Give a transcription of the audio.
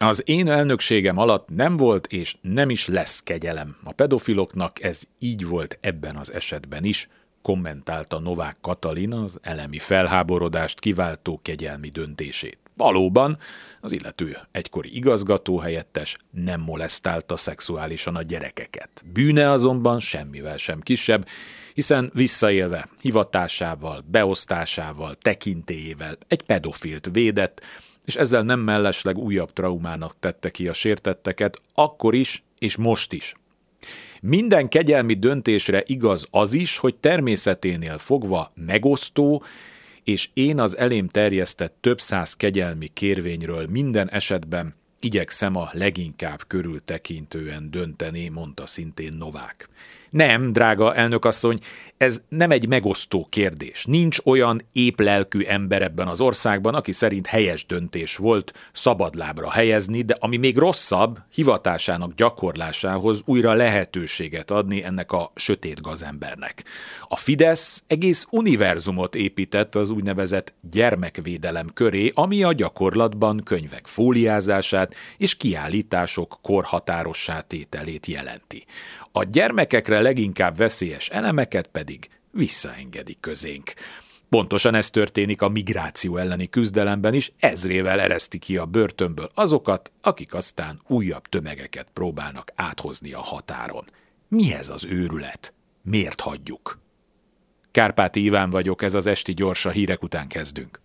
Az én elnökségem alatt nem volt és nem is lesz kegyelem. A pedofiloknak ez így volt ebben az esetben is, kommentálta Novák Katalin az elemi felháborodást kiváltó kegyelmi döntését. Valóban, az illető egykori igazgató helyettes nem molesztálta szexuálisan a gyerekeket. Bűne azonban semmivel sem kisebb, hiszen visszaélve hivatásával, beosztásával, tekintélyével egy pedofilt védett, és ezzel nem mellesleg újabb traumának tette ki a sértetteket, akkor is és most is. Minden kegyelmi döntésre igaz az is, hogy természeténél fogva megosztó, és én az elém terjesztett több száz kegyelmi kérvényről minden esetben igyekszem a leginkább körültekintően dönteni, mondta szintén Novák. Nem, drága elnökasszony, ez nem egy megosztó kérdés. Nincs olyan éplelkű ember ebben az országban, aki szerint helyes döntés volt szabadlábra helyezni, de ami még rosszabb, hivatásának gyakorlásához újra lehetőséget adni ennek a sötét gazembernek. A Fidesz egész univerzumot épített az úgynevezett gyermekvédelem köré, ami a gyakorlatban könyvek fóliázását és kiállítások korhatárossá tételét jelenti. A gyermekekre leginkább veszélyes elemeket pedig visszaengedik közénk. Pontosan ez történik a migráció elleni küzdelemben is, ezrével ereszti ki a börtönből azokat, akik aztán újabb tömegeket próbálnak áthozni a határon. Mi ez az őrület? Miért hagyjuk? Kárpáti Iván vagyok, ez az esti gyorsa hírek után kezdünk.